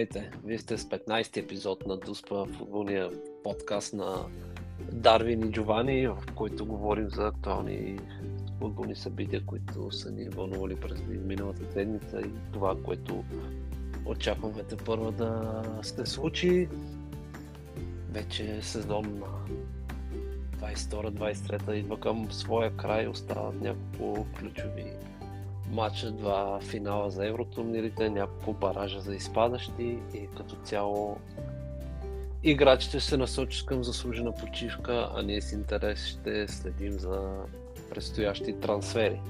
Здравейте! Вие сте с 15 ти епизод на Дуспа, футболния подкаст на Дарвин и Джовани, в който говорим за актуални футболни събития, които са ни вълнували през миналата седмица и това, което очакваме те първо да се случи. Вече е сезон на 22-23 идва към своя край, остават няколко ключови матча, два финала за евротурнирите, няколко баража за изпадащи и като цяло играчите се насочат към заслужена почивка, а ние с интерес ще следим за предстоящи трансфери.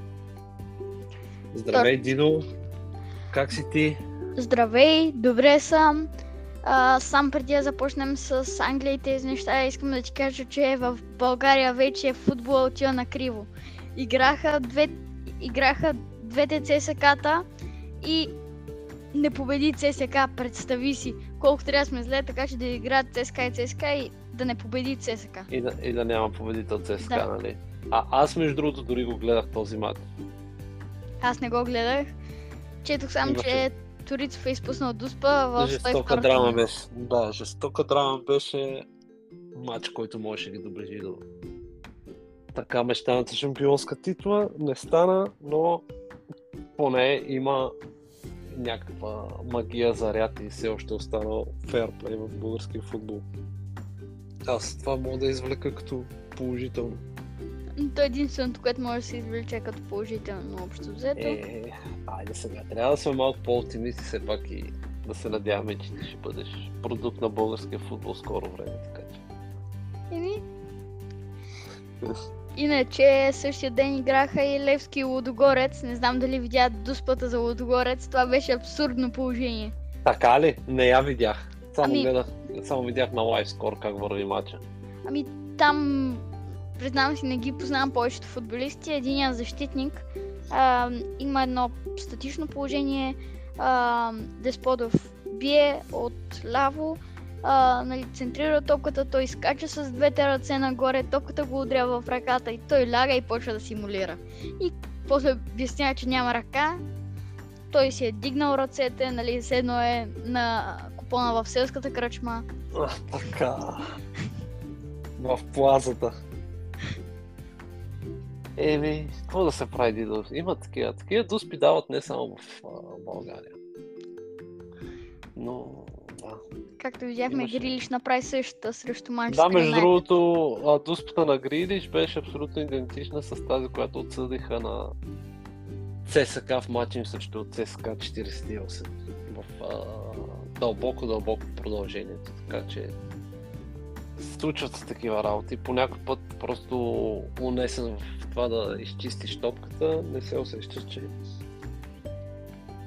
Здравей, Дидо! Как си ти? Здравей, добре съм. А, сам преди да започнем с Англия и тези неща, искам да ти кажа, че в България вече футбол отива на криво. Играха, две, играха двете ЦСК-та и не победи ЦСК, представи си колко трябва сме зле, така че да играят ЦСК и ЦСК и да не победи ЦСК. И да, и да няма победител ЦСК, Да. нали? А аз между другото дори го гледах този матч. Аз не го гледах. Четох само, Имаше- че Торицов е изпуснал Дуспа в Жестока 102 драма беше. Да, жестока драма беше матч, който можеше да ги доближи до така мечтаната шампионска титла. Не стана, но поне има някаква магия заряд и все още е останал фейрплей в българския футбол. Аз това мога да извлека като положително. То е единственото, което може да се извлече като положително общо взето. Е, айде сега. Трябва да сме малко по-оптимисти все пак и да се надяваме, че ти ще бъдеш продукт на българския футбол скоро време. Така че. Еми. Иначе същия ден играха и Левски и Лудогорец. Не знам дали видя дуспата за Лудогорец. Това беше абсурдно положение. Така ли? Не я видях. Само Ами- гледах, само видях на лайв скор как върви матча. Ами там, признавам си, не ги познавам повечето футболисти. Единият защитник а, има едно статично положение. А, Десподов бие от ляво, а, нали, центрира топката, той скача с двете ръце нагоре, топката го удря в ръката и той ляга и почва да симулира. И после обяснява, че няма ръка, той си е дигнал ръцете, нали, седно е на купона в селската кръчма. А, така. В плазата. Еми, какво да се прави, Дидо? Има такива. Такива дуспи дават не само в а, България. Но. Както видяхме, Имаше. Грилиш направи същата срещу Манчестър. Да, между другото, дуспата на Грилиш беше абсолютно идентична с тази, която отсъдиха на ЦСК в матча им срещу ЦСК 48 в а, дълбоко, дълбоко продължението. Така че случват се такива работи. По някой път просто унесен в това да изчистиш топката, не се усещаш, че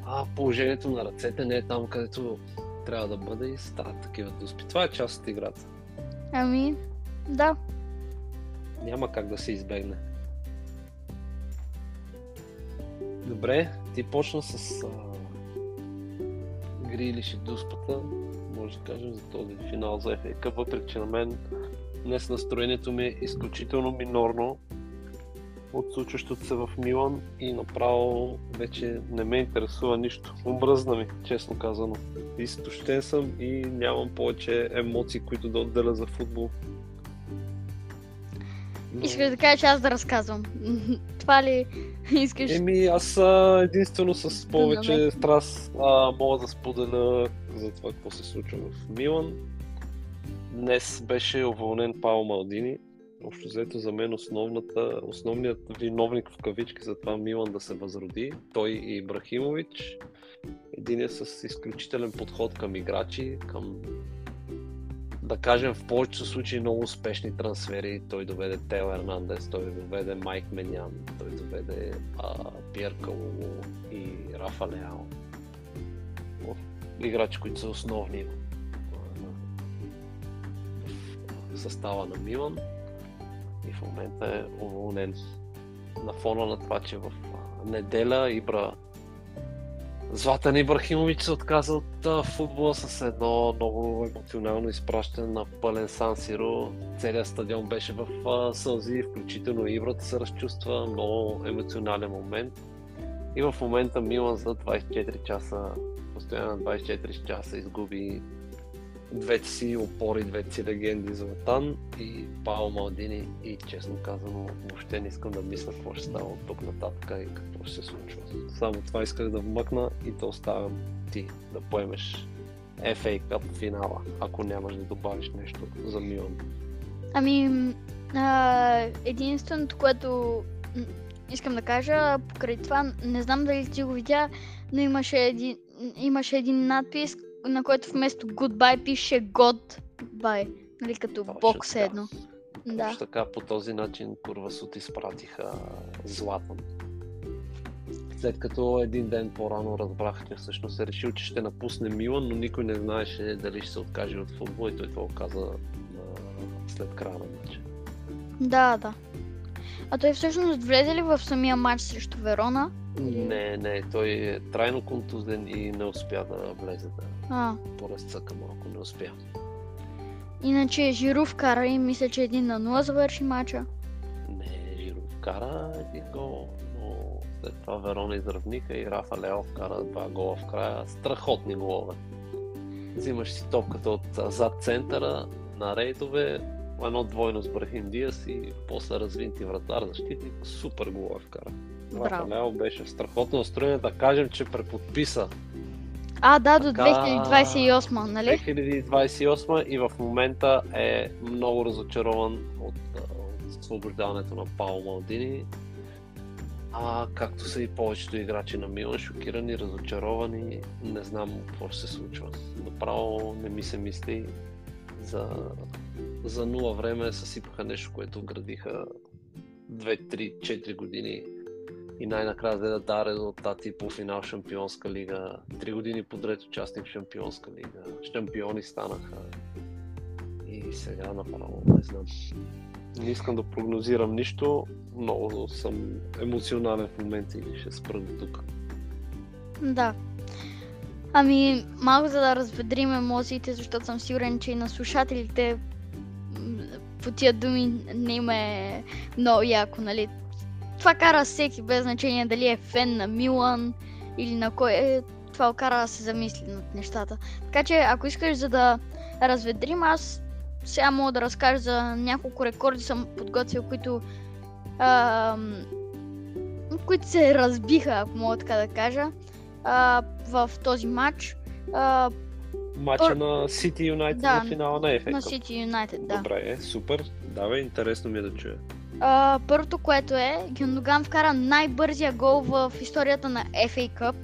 а, положението на ръцете не е там, където трябва да бъде и стават такива дуспи. Това е част от играта. Ами, да. Няма как да се избегне. Добре, ти почна с а... Грилиш и Дуспата. Може да кажем за този финал за Cup, въпреки че на мен днес настроението ми е изключително минорно от случващото се в Милан и направо вече не ме интересува нищо. Омръзна ми, честно казано. Изтощен съм и нямам повече емоции, които да отделя за футбол. Но- Искаш да кажа, че аз да разказвам. Това ли искаш? Еми, аз единствено с повече страст а, мога да споделя за това какво се случва в Милан. Днес беше уволнен Пао Малдини. Общо взето за мен основната, основният виновник в кавички за това Милан да се възроди. Той и Ибрахимович. Един е с изключителен подход към играчи, към да кажем в повечето случаи много успешни трансфери. Той доведе Тео Ернандес, той доведе Майк Менян, той доведе а, Пьер Калулу и Рафа Леао. О, Играчи, които са основни в състава на Милан и в момента е уволнен на фона на това, че в неделя Ибра Златан Ибрахимович се отказа от футбола с едно много емоционално изпращане на пълен Сан Сиро. Целият стадион беше в сълзи, включително Ибрата се разчувства, много емоционален момент. И в момента Милан за 24 часа постоянно 24 часа изгуби двете си опори, двете си легенди Златан и Пао Малдини и честно казано въобще не искам да мисля какво ще става от тук нататък и какво ще се случва. Само това исках да вмъкна и да оставям ти да поемеш FA Cup финала, ако нямаш да добавиш нещо за Милан. Ами, а, единственото, което искам да кажа, покрай това, не знам дали ти го видя, но имаше един, имаше един надпис, на който вместо goodbye пише goodbye, нали като Точно бокс така. едно. Точно Да. така по този начин Курвасут изпратиха Златан. След като един ден по-рано разбрах, че всъщност е решил, че ще напусне Милан, но никой не знаеше дали ще се откаже от футбол и той това каза след края на матча. Да, да. А той всъщност влезе ли в самия матч срещу Верона? Не, не, той е трайно контузен и не успя да влезе да А, поразцъка малко, не успя. иначе Жиру вкара и мисля, че един на 0 завърши матча. Не, Жиро вкара един гол, но след това Верона изравника и Рафа Лео вкара два гола в края. Страхотни голове. Взимаш си топката от зад центъра на рейдове, едно двойно с Брахим Диас и после развинти вратар, защитник, супер голове вкара. Рафа Браво. Беше страхотно настроен, да кажем, че преподписа А, да, до Така, 2028, нали? 2028 и в момента е много разочарован от, от освобождаването на Пао Малдини. А както са и повечето играчи на Милан, шокирани, разочаровани, не знам какво ще се случва. Направо не ми се мисли за, за нула време съсипаха нещо, което градиха 2, 3, 4 години и най-накрая да даде резултати по финал Шампионска лига. Три години подред участник в Шампионска лига. Шампиони станаха. И сега направо не знам. Не искам да прогнозирам нищо. Много съм емоционален в момента и ще спра до тук. Да. Ами, малко за да разведрим емоциите, защото съм сигурен, че и на слушателите по тия думи не им е много яко, нали? Това кара всеки, без значение дали е фен на Милан или на кой е, това кара да се замисли над нещата. Така че, ако искаш за да разведрим, аз сега мога да разкажа за няколко рекорди съм подготвил, които ам, които се разбиха, ако мога така да кажа, а, в този матч а, Матча Пър- на City United Да, на финала на FA на. City United, да. Добре, е, супер. Давай, интересно ми е да чуя. А, първото, което е, Гюндоган вкара най-бързия гол в историята на FA Cup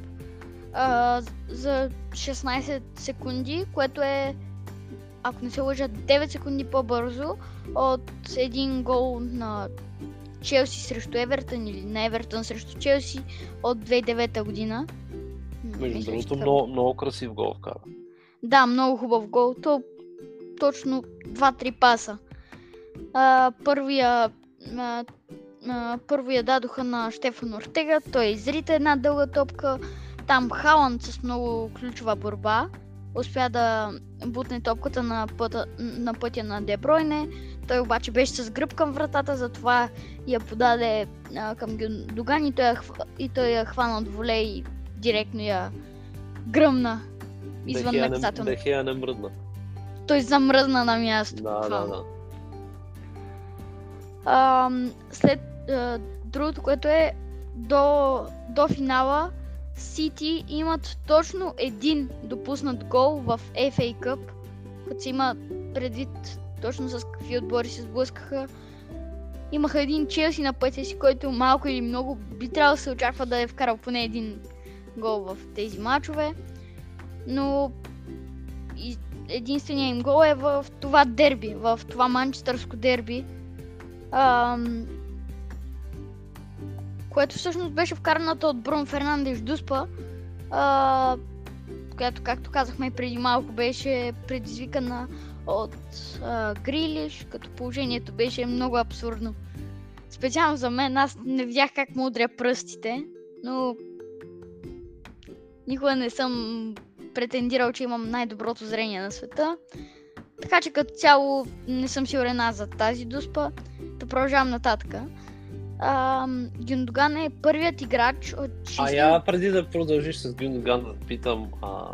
а, за 16 секунди, което е, ако не се лъжа, 9 секунди по-бързо от един гол на Челси срещу Евертън или на Евертън срещу Челси от 2009 година. Между другото, много, много красив гол вкара. Да, много хубав гол. То точно 2-3 паса. А, първия, а, а, първия дадоха на Штефан Ортега. Той изрита една дълга топка. Там Халанд с много ключова борба успя да бутне топката на пътя, на пътя на Дебройне. Той обаче беше с гръб към вратата, затова я подаде а, към Гюндоган и той, я, и той я хвана от волей и директно я гръмна извън не, наказателно. Дехея не мръдна. Той замръзна на място. Да, да, буквално. да. Ам, след а, другото, което е до, до финала, Сити имат точно един допуснат гол в FA Cup, като се има предвид точно с какви отбори се сблъскаха. Имаха един Челси на пътя си, който малко или много би трябвало да се очаква да е вкарал поне един гол в тези матчове. Но и единственият им гол е в това дерби, в това манчестърско дерби. Ам, което всъщност беше вкараната от Брун Фернандеш Дуспа, а, която, както казахме и преди малко, беше предизвикана от а, Грилиш, като положението беше много абсурдно. Специално за мен, аз не видях как му удря пръстите, но никога не съм претендирал, че имам най-доброто зрение на света. Така че като цяло не съм сигурен аз за тази дуспа. Да продължавам нататък. а, Гюндоган е първият играч от 6... А я преди да продължиш с Гюндоган да питам, а,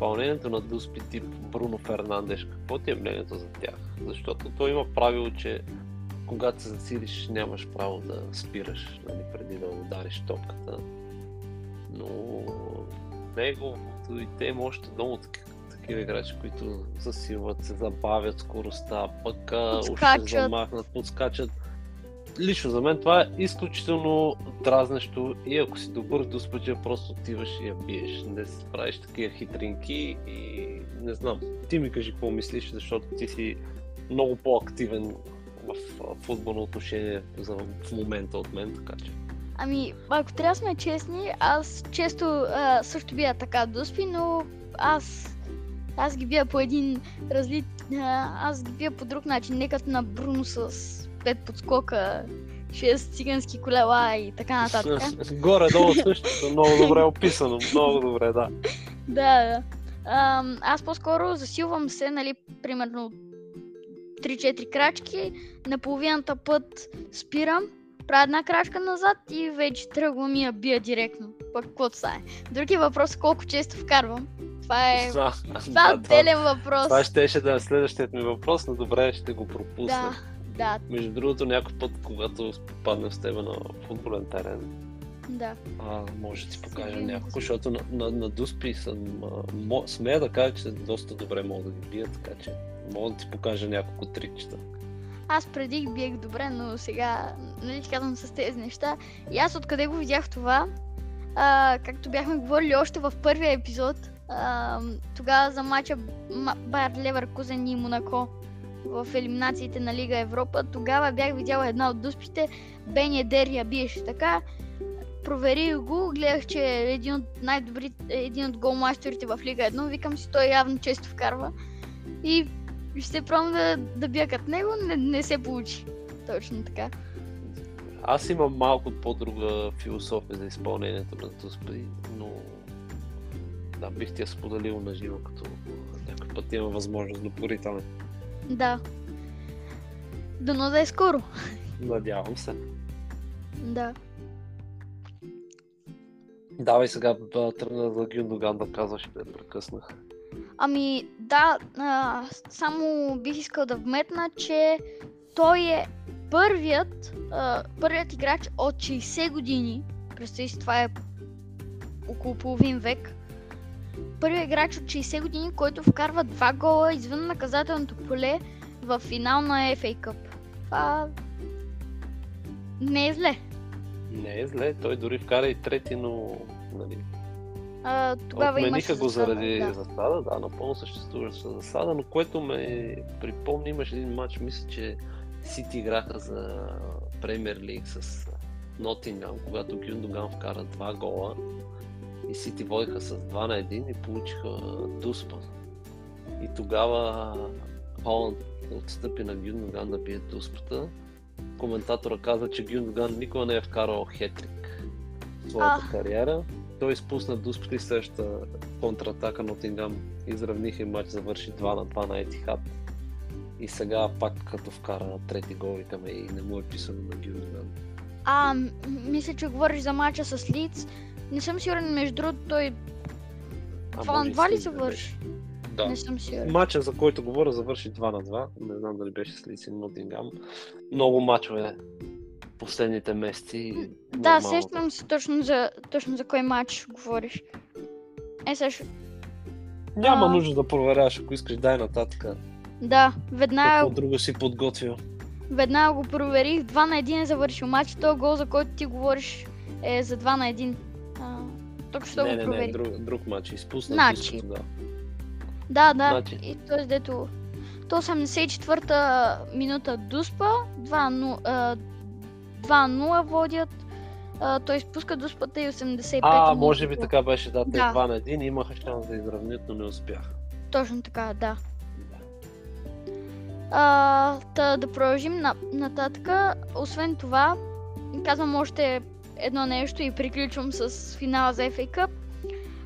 изпълнението на Дуспи тип Бруно Фернандеш, какво ти е мнението за тях? Защото той има правило, че когато се засилиш, нямаш право да спираш, нали, преди да удариш топката. Но неговото и те има още много такива играчи, които засилват, се забавят скоростта, пък още замахнат, подскачат. Лично за мен това е изключително дразнещо и ако си добър до спътя, просто отиваш и я биеш. Не си правиш такива хитринки и не знам. Ти ми кажи какво мислиш, защото ти си много по-активен в футболно отношение в момента от мен, така че. Ами, ако трябва сме честни, аз често а, също бия така доспи, но аз аз ги бия по един разлит... Аз ги бия по друг начин, не като на Бруно с пет подскока, шест цигански колела и така нататък. Горе-долу също, много добре описано, много добре, да. Да, да. аз по-скоро засилвам се, нали, примерно 3-4 крачки, на половината път спирам, правя една крачка назад и вече тръгвам и я бия директно. Пък каквото са е. Други въпрос колко често вкарвам. Това е, това, това е отделен въпрос. Това ще да е следващият ми въпрос, но добре ще го пропусна. Да, да. Между другото, някой път, когато попаднем с тебе на футболен терен, да. А, може да ти покажа няколко, защото на, на, на Дуспи съм, а, смея да кажа, че доста добре мога да ги бия, така че мога да ти покажа няколко трикчета. Аз преди ги биех добре, но сега, нали казвам с тези неща. И аз откъде го видях това, а, както бяхме говорили още в първия епизод, тогава за мача Байер Леверкузен и Монако в елиминациите на Лига Европа, тогава бях видяла една от дуспите, Бен Едер я биеше така. Проверих го, гледах, че е един от най-добрите, един от голмастерите в Лига 1, викам си, той явно често вкарва. И ще пробвам да, да бия като него, не, не се получи. Точно така. Аз имам малко по-друга философия за изпълнението на Туспи, но да, бих ти я споделил на живо, като някой път има възможност да поритаме. Да. Дано да е скоро. Надявам се. Да. Давай сега да тръгна за Гюндоган да казваш, да прекъснах. Ами да, а, само бих искал да вметна, че той е първият, а, първият играч от 60 години, представи си, това е около половин век, първият играч от 60 години, който вкарва два гола извън наказателното поле в финал на FA Cup. Това не е зле. Не е зле, той дори вкара и трети, но нали, а, тогава Отмениха го заради да. засада, да, напълно съществуваща засада, но което ме припомни, имаше един матч, мисля, че Сити играха за Премьер Лиг с Нотингам, когато Гюндоган вкара два гола и Сити водиха с 2 на 1 и получиха дуспа. И тогава Холанд отстъпи на Гюндоган да бие дуспата. Коментатора каза, че Гюндоган никога не е вкарал хетрик в своята а. кариера той изпусна дуспи следващата контратака на Отингам. Изравниха и матч завърши 2 на 2 на Етихат. И сега пак като вкара трети гол, викаме и не му е писано на Гюрган. А, мисля, че говориш за матча с Лиц. Не съм сигурен, между другото, той... 2 на 2 ли завърши? Да. Не съм сигурен. Матча, за който говоря, завърши 2 на 2. Не знам дали беше с Лиц и Нотингам. Много мачове последните месеци. Да, сещам се точно за, точно за кой матч говориш. Е, също. Няма а... нужда да проверяваш, ако искаш, дай нататък. Да, веднага... Какво друго си подготвил? Веднага го проверих, 2 на 1 е завършил матч, този гол, за който ти говориш, е за 2 на 1. А, тук ще не, го не, проверих. Не, друг, друг матч, изпусна. Значи. Да. Да, да. Значи. И т.е. дето... То 84-та минута Дуспа, 2 2-0 водят. А, той изпуска до спата и 85 А, може би така беше, да, те да. 2 на 1 имаха шанс да изравнят, но не успяха. Точно така, да. А, та, да продължим на, нататък. Освен това, казвам още едно нещо и приключвам с финала за FA Cup.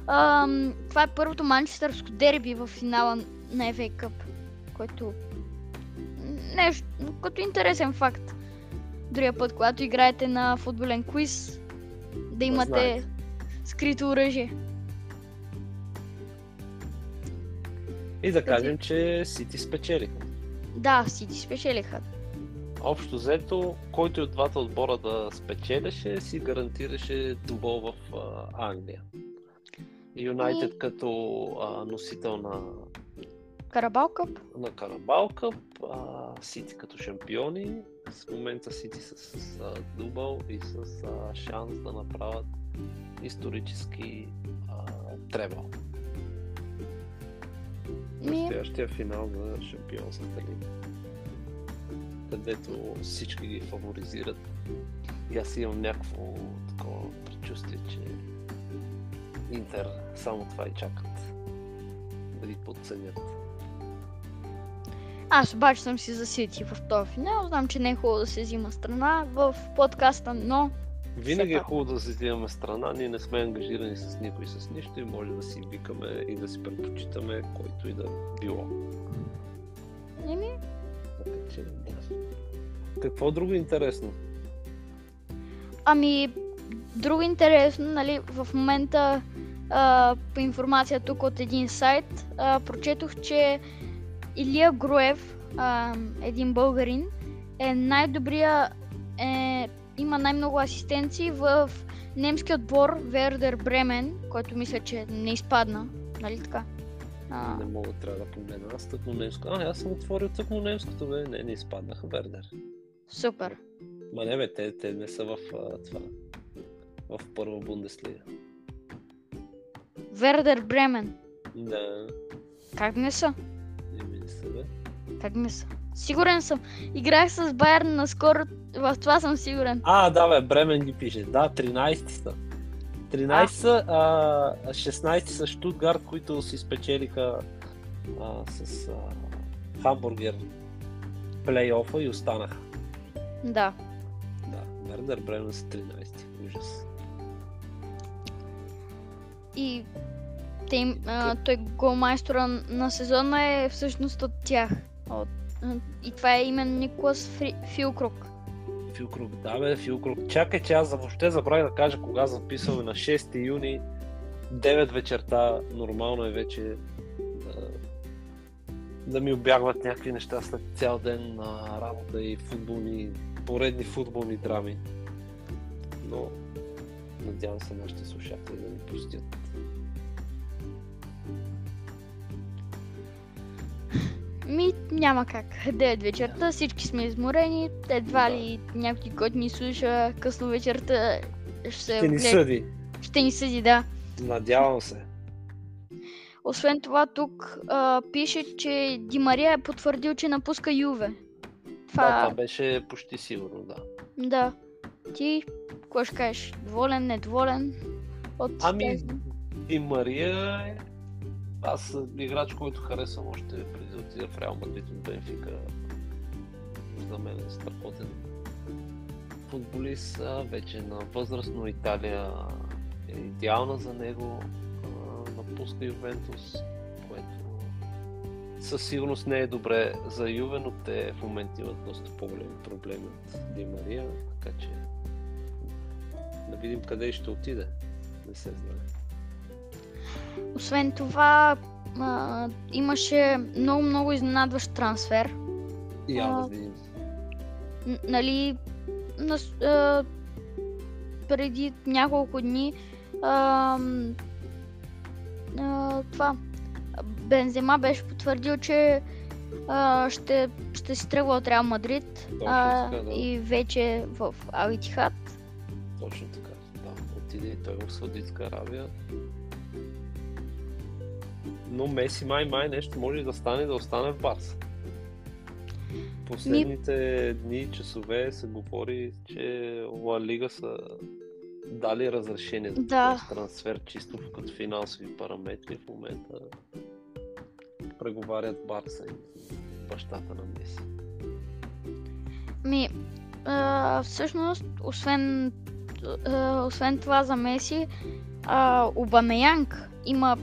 А, това е първото манчестърско дерби в финала на FA Cup, което нещо като интересен факт. Другия път, когато играете на футболен квиз, да имате знаете. скрито оръжие. И да кажем, че Сити спечелиха. Да, Сити спечелиха. Общо взето, който и от двата отбора да спечелеше, си гарантираше дубъл в а, Англия. Юнайтед като а, носител на, Карабал Къп? на Карабал Къп, Сити като шампиони. В момента Сити с, с а, дубъл и с а, шанс да направят исторически а, требъл. Ми, Настоящия финал за шампионската лига. Където всички ги фаворизират. И аз имам някакво такова предчувствие, че Интер само това и чакат. Да ги подценят. Аз обаче съм си за Сити в този финал. Знам, че не е хубаво да се взима страна в подкаста, но Винаги е хубаво да се взимаме страна, ние не сме ангажирани с никой с нищо и може да си викаме и да си предпочитаме който и да било. еми. Какво друго интересно? Ами, друго интересно, нали, в момента а, по информация тук от един сайт, а, прочетох, че Илия Груев, а, един българин, е най-добрия, е, има най-много асистенции в немски отбор Вердер Бремен, който мисля, че не изпадна, нали така? А, Не мога, трябва да погледна. Аз тъкмо немско. А, аз съм отворил тъкмо немското, бе. Не, не изпаднаха Вердер. супер. Ма не, бе, те, те не са в а, това. В първа Бундеслига. Вердер Бремен. Да, Как не са? Не ми не са, бе. Как са? Сигурен съм. Играх с Байерн наскоро, в това съм сигурен. А, да, бе, Бремен ги пише. Да, 13 са. 13 са, а, 16 са Штутгарт, които си спечелиха а, с а, хамбургер плейофа и останаха. Да. Да, Вердер Бремен са 13. Ужас. И те а, той голмайстора на сезона е всъщност от тях. От, и това е именно Николас Фри, Филкрук. Филкрук, да бе, Филкрук. Чакай, че аз въобще забравих да кажа кога записваме на 6 юни, 9 вечерта. Нормално е вече да, ми обягват някакви неща след цял ден на работа и футболни, поредни футболни драми. Но надявам се нашите слушатели да ни простят. Ми няма как. 9 вечерта, всички сме изморени. Едва ли някой, който ни слуша късно вечерта, ще се Ще ни съди. Ще ни съди, да. Надявам се. Освен това, тук а, пише, че Ди Мария е потвърдил, че напуска Юве. Това, Да, това беше почти сигурно, да. да. Ти, какво ще кажеш? Доволен, недоволен от Ами, тези? и Мария е... Аз играч, който харесвам още преди да отида в Реал Мадрид от Бенфика. За мен е страхотен футболист. Вече на възраст, но Италия е идеална за него. Напуска Ювентус, което със сигурност не е добре за Юве, но те в момента имат доста по-големи проблеми от Ди Мария, така че да видим къде ще отиде. Не се знае. Освен това, а, имаше много-много изненадващ трансфер. И я да видим. Нали, на, а, преди няколко дни а, а, това Бензема беше потвърдил, че а, ще, ще си тръгва от Реал Мадрид а, така, да. и вече е в Алитихат. Точно така. Да, отиде и той в Саудитска Аравия. Но Меси май май нещо може да стане да остане в Барса. Последните дни и часове се говори, че Ла Лига са дали разрешение за Да. този трансфер чисто като финансови параметри. В момента преговарят Барса и бащата на Меси. Ми, а, всъщност, освен, а, освен това за Меси, а, Обамеянг има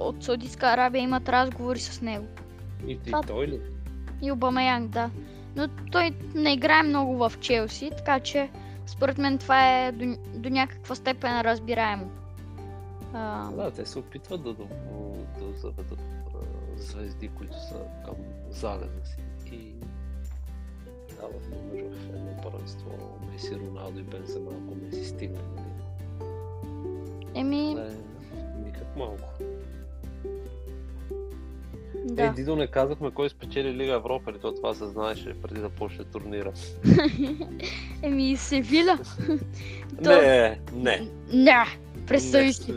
от Саудитска Арабия имат разговори с него. И, и той ли? И Обамеянг, да. но той не играе много в Челси, така че според мен това е до, до някаква степен разбираемо. А... Да, те се опитват да, да, да заведат звезди, които са към залеза си и дават номер в едно първенство Меси, Роналдо и Бензема, ако Меси стигне. Нали? Еми... Не, никак малко. Да. Е, Дидо, не казахме кой спечели Лига Европа, или то това се знаеше преди да почне турнира. Еми, Севиля. Не, не. Не, представи си.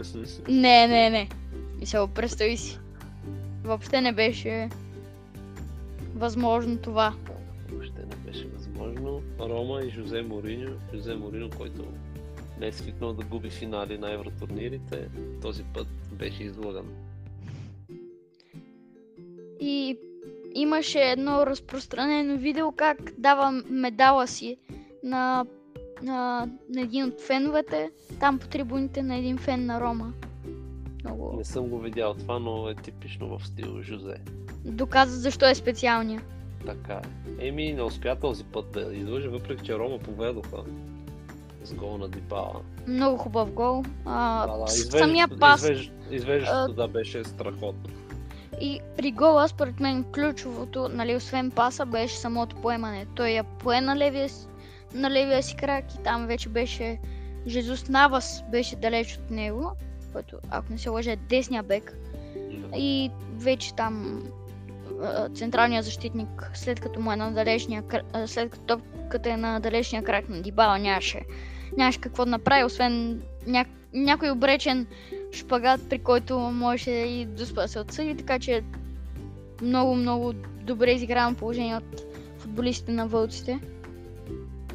Не, не, не. Мисля, представи си. Въобще не беше възможно това. Въобще не беше възможно. Рома и Жозе Мориньо. Жозе Мориньо, който не е свикнал да губи финали на евротурнирите, този път беше излаган. И имаше едно разпространено видео как дава медала си на, на, на един от феновете, там по трибуните на един фен на Рома. Много... Не съм го видял това, но е типично в стил Жозе. Доказва защо е специалния. Така е. Еми, не успя този път да излъже, въпреки че Рома поведоха с гол на Дибала. Много хубав гол. А, Да, да, самия пас Извеж, извеждащото, да, беше страхотно. и при гола, според мен, ключовото, нали, освен паса, беше самото поемане. Той я пое на левия, на левия си крак и там вече беше Жезус Навас беше далеч от него, който, ако не се лъжа, е десния бек. Да. И вече там централният защитник, след като му е на далечния, след като топката е на далечния крак на Дибала, нямаше, нямаше какво да направи, освен ня- някой обречен шпагат, при който можеше и да се отсъди, така че много, много добре изиграно положение от футболистите на вълците.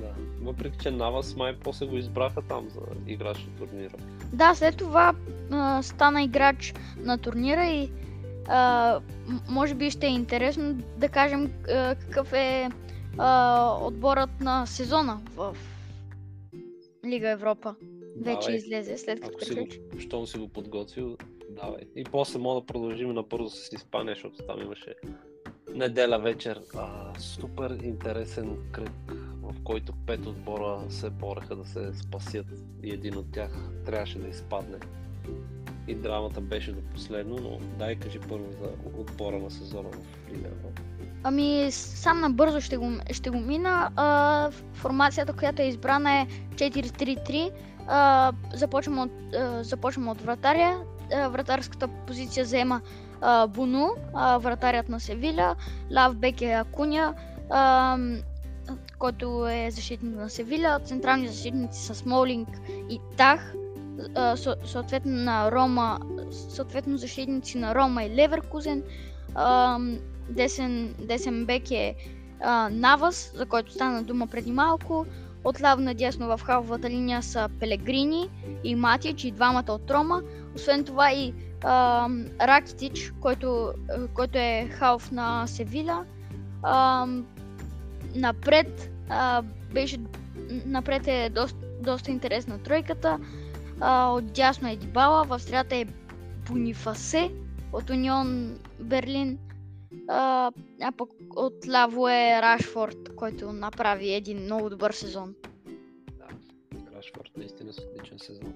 Да. Въпреки, че Навас май после го избраха там за играч на турнира. Да, след това а, стана играч на турнира и а, може би ще е интересно да кажем а, какъв е а, отборът на сезона в Лига Европа. Вече Давай. излезе след като Ако си го, щом си го подготвил, давай. И после мога да продължим набързо с Испания, защото там имаше неделя вечер. А, супер интересен кръг, в който пет отбора се бореха да се спасят и един от тях трябваше да изпадне. И драмата беше до последно, но дай кажи първо за отбора на сезона в Лига Европа. Ами, сам набързо ще го, ще го мина. А, формацията, която е избрана е 4-3-3. А, започвам, от, а, започвам от вратаря. А, вратарската позиция заема а, Буну, а, вратарят на Севиля. Лав бек е Акуня, а, който е защитник на Севиля. Централни защитници са Смолинг и Тах. Съ- съответно на Рома, съответно защитници на Рома и Леверкузен. А, десен, десен бек е а, Навас, за който стана дума преди малко. Отляво надясно в халфовата линия са Пелегрини и Матич и двамата от Рома. Освен това и а, Ракитич, който, който е халф на Севиля. А, напред а, беше напред е доста, доста интересна тройката. А, отдясно е Дибала, в средата е Бонифасе от Унион Берлин. А, а пък от ляво е Рашфорд, който направи един много добър сезон. Да, Рашфорд наистина с отличен сезон.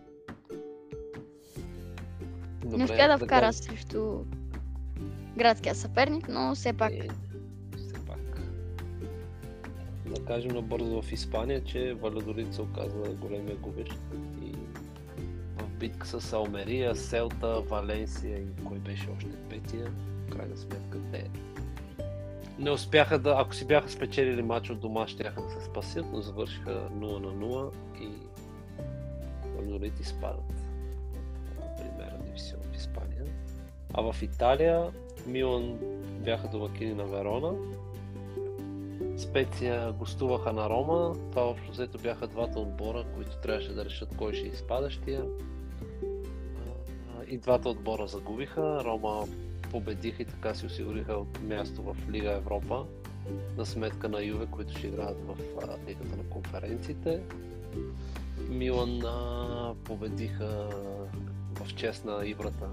Не успя да вкара срещу градския съперник, но все пак. Е, все пак. Да кажем набързо в Испания, че Валядолид се оказа големия губещ и в битка с Алмерия, Селта, Валенсия и кой беше още петия, крайна сметка те не успяха да, ако си бяха спечелили матч от дома, ще да се спасят, но завършиха 0 на 0 и Валядолид изпадат в примера дивизион в Испания. А в Италия Милан бяха домакини на Верона. Специя гостуваха на Рома. Това общо взето бяха двата отбора, които трябваше да решат кой ще е изпадащия. И двата отбора загубиха. Рома победиха и така си осигуриха място в Лига Европа на сметка на Юве, които ще играят в а, Лигата на конференциите. Милан а, победиха в чест на Ибрата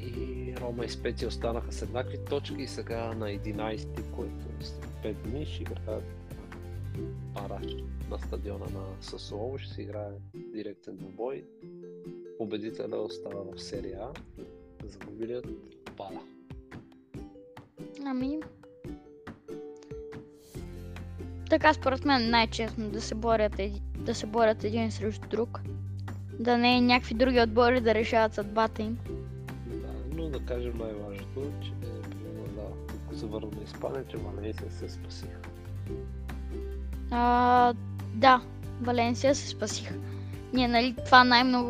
и Рома и Специя останаха с еднакви точки и сега на 11-ти, което 5 дни ще играят пара на стадиона на Сасуоло. Ще се играе директен двубой. Победителя остава в серия А. Загубилият пада. Ами... Така според мен най-честно да се борят, еди- да се борят един срещу друг. Да не е някакви други отбори да решават съдбата им. Да, но да кажем най-важното, че да, ако се върна на Испания, че Валенсия се спасиха. А, да, Валенсия се спасиха. Ние, нали, това най-много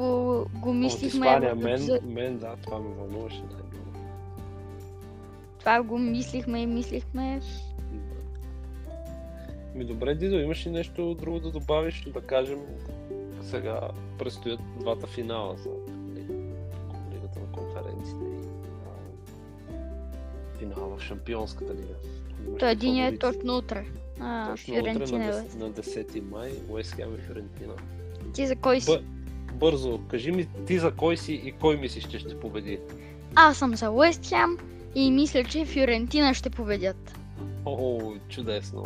го От мислихме. Испания, в мен, епизод- мен, да, това ме вълнуваше най-много. Това го мислихме и мислихме. Ми добре, Дидо, имаш ли нещо друго да добавиш? Да кажем, сега предстоят двата финала за ли- Лигата на конференциите и финала в Шампионската лига. То един е точно утре. А, Точно утре на, е. 10, на 10 май, Уест Хем и Фиорентина. Ти за кой си? Бъ... Бързо, кажи ми ти за кой си и кой мислиш, че ще победи? Аз съм за Уест Хем и мисля, че Фиорентина ще победят. О, чудесно.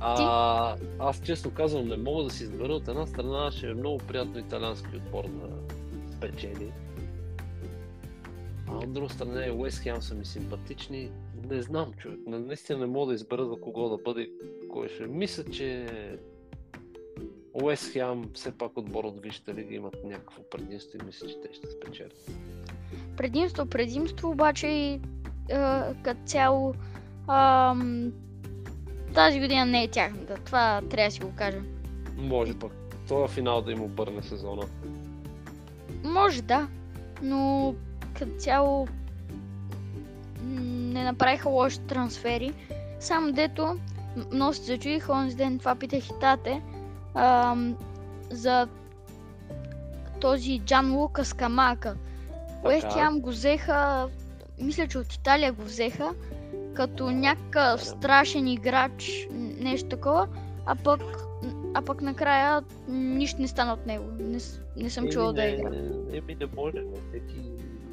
А, аз честно казвам, не мога да си избера от една страна, ще е много приятно италиански отбор да спечели. А от друга страна и Уест Хем са ми симпатични. Не знам, човек. На- Наистина не мога да избера за кого да бъде кой ще. Мисля, че Уест Хем все пак отбор от Висшата лига имат някакво предимство и мисля, че те ще спечелят. Предимство, предимство, обаче и е, като цяло ам, тази година не е тяхната. Това трябва да си го кажем. Може пък този финал да им обърне сезона. Може да, но като цяло не направиха лоши трансфери. Само дето много се зачудих онзи ден, това питах и тате, ам, за този Джан Лукас Камака. Уест го взеха, мисля, че от Италия го взеха, като някакъв страшен играч, нещо такова, а пък, а пък накрая нищо не стана от него. Не, не съм чувал да игра. Еми не може, не всеки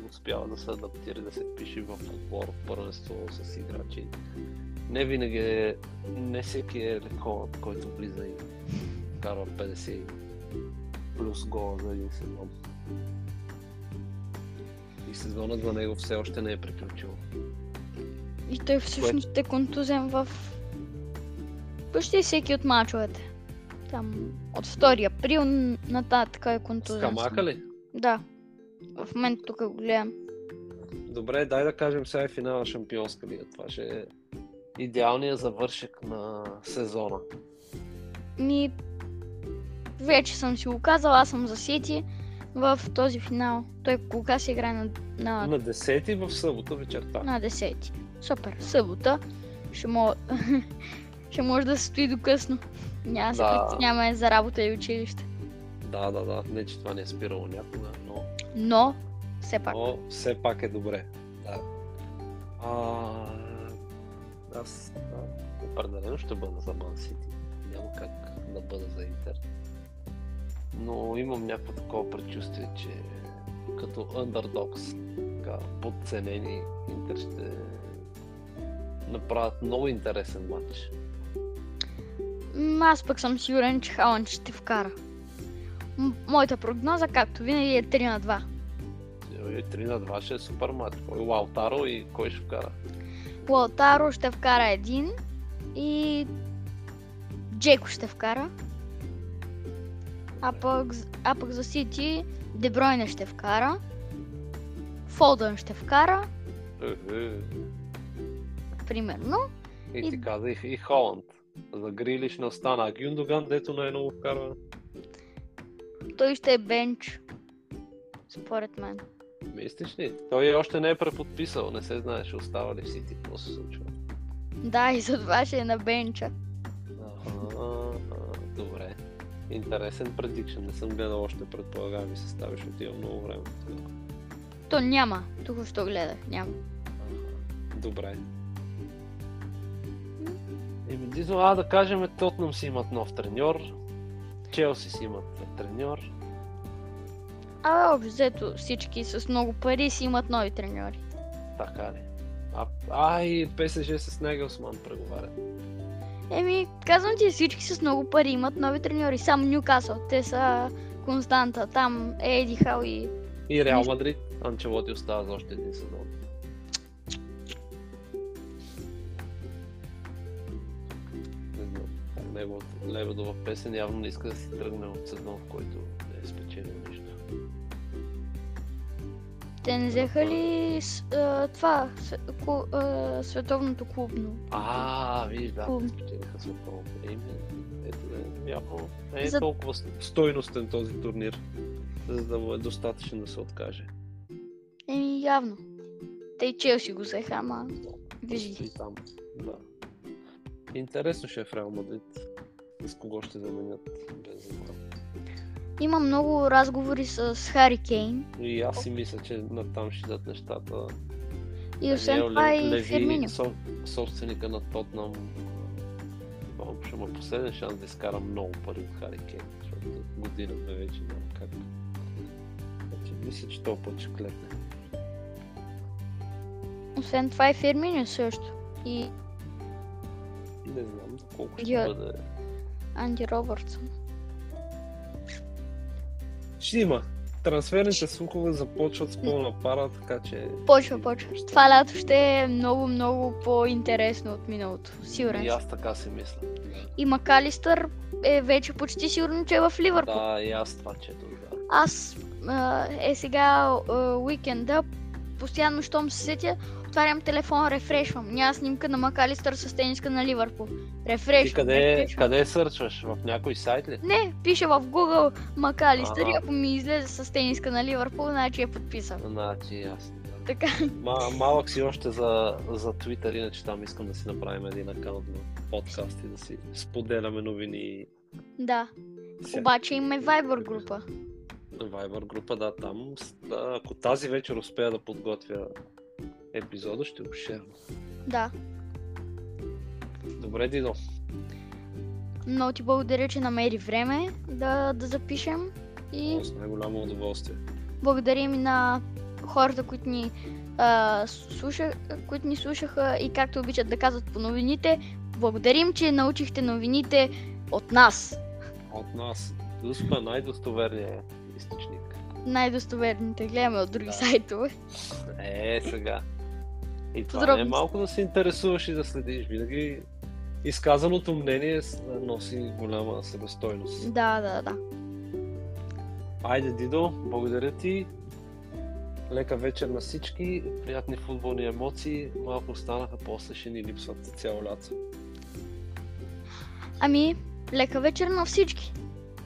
успява да се адаптира, да се пише в отбор, в първенство с играчи. Не винаги е, не всеки е леко, който влиза и карва 50 плюс гола за един сезон. И сезонът за него все още не е приключил. И той всъщност е контузен в почти всеки от мачовете. Там от 2 април нататък е контузен. камака ли? Да. В момента тук го гледам. Добре, дай да кажем сега е финал на Шампионска лига. Това ще е идеалният завършек на сезона. Ми, вече съм си го казал, аз съм за Сити в този финал. Той кога се играе на, на, На 10 в събота вечерта. на 10. Супер, събота. Ще, мога... ще може да се стои до късно. Няма да се Да. притесняваме за работа и училище. Да, да, да. Не, че това не е спирало някога, но, Но, все пак. но все пак е добре. Да. А, аз а, определено ще бъда за Ман Сити. Няма как да бъда за Интер. Но имам някакво такова предчувствие, че като underdogs, така, подценени, Интер ще направят много интересен матч. Аз пък съм сигурен, че Халанд ще вкара. М- моята прогноза, както винаги, е 3 на 2. И 3 на 2 ще е супер матч. Кой Лаутаро и кой ще вкара? Лаутаро ще вкара един и Джеко ще вкара. А пък, а пък за Сити Дебройне ще вкара. Фолдън ще вкара, примерно. И И- ти каза и, и Холанд. За Грилиш не остана. Гюндоган, дето най-много вкарва. Той ще е бенч. Според мен. Мислиш ли? Той още не е преподписал. Не се знае, ще остава ли в Сити. Какво се случва? Да, и за това ще е на бенча. А. Интересен предикшн. Не съм гледал още предполагам и състави, защото имам много време. То няма. Тук що гледах. Няма. Добре. Еми, Дизо, а да кажем, Тотнам си имат нов треньор. Челси си имат треньор. А общо взето всички с много пари си имат нови треньори. Така ли? А Ай, ПСЖ с Негелсман преговаря. Еми, казвам ти, всички с много пари имат нови треньори. Само Ньюкасъл, те са константа. Там е Еди Хал и... И Реал. Мадрид, Анчелоти остава за още един сезон. Не знам. Неговата Лебедова песен явно не иска да си тръгне от сезон, в който Те не взеха ли с, а, това, с, ку, а, световното клубно? А, виж, да, Хубаво. те спечелиха световно. Еми, ето да, явно не е За- толкова стойностен този турнир, за да му е достатъчен да се откаже. Еми, явно. Те и Челси го взеха, ама... Вижди. Там, да. Интересно ще е в Реал Мадрид. С кого ще заменят Бензема. Има много разговори с Хари Кейн. И аз си мисля, че натам ще дадат нещата. И освен това и Фирминьо. со- собственика на Тотнам, ще е последен шанс да изкара много пари от Хари Кейн, защото година бе вече няма как. Значи, мисля, че този път ще клепне. Освен това и Фирминьо също. И Не знам колко ще Я- бъде. Анди Робъртсън. Ще има. Трансферните слухове започват с пълна пара, така че... Почва, почва. Това лято ще е много, много по-интересно от миналото. Сигурен И аз така си мисля. И Макалистър е вече почти сигурно, че е в Ливърпул. Да, и аз това чето, да. Аз е сега уикенда, постоянно, щом се сетя, отварям телефон, рефрешвам. Няма снимка на Макалистър с тениска на Ливърпул. Рефрешвам. Ти къде, рефрешвам. къде сърчваш? В някой сайт ли? Не, пише в Google Макалистър и ако ми излезе с тениска на Ливърпул, значи е подписан. Значи, ясно. Така. Ма, малък си още за, за Twitter, иначе там искам да си направим един акаунт на подкаст и да си споделяме новини. Да. всякакви- Обаче има Viber група. Viber група, да, там. Да, ако тази вечер успея да подготвя епизода, ще го шерна. Да. Добре, Дидо. Много ти благодаря, че намери време да, да запишем. И С най-голямо удоволствие. благодарим и на хората, които ни, а, слуша, които ни слушаха и както обичат да казват по новините. Благодарим, че научихте новините от нас. От нас. Дуспа най-достоверният източник. Най-достоверните. Гледаме от други Да. сайтове. Е, сега. И това не е малко да се интересуваш и да следиш. Винаги изказаното мнение носи голяма себестойност. Да, да, да. Айде, Дидо, благодаря ти. Лека вечер на всички, приятни футболни емоции. Малко останаха, после ще ни липсват цяло лято. Ами, лека вечер на всички.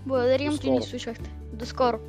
Благодарим, че ни слушахте. До скоро.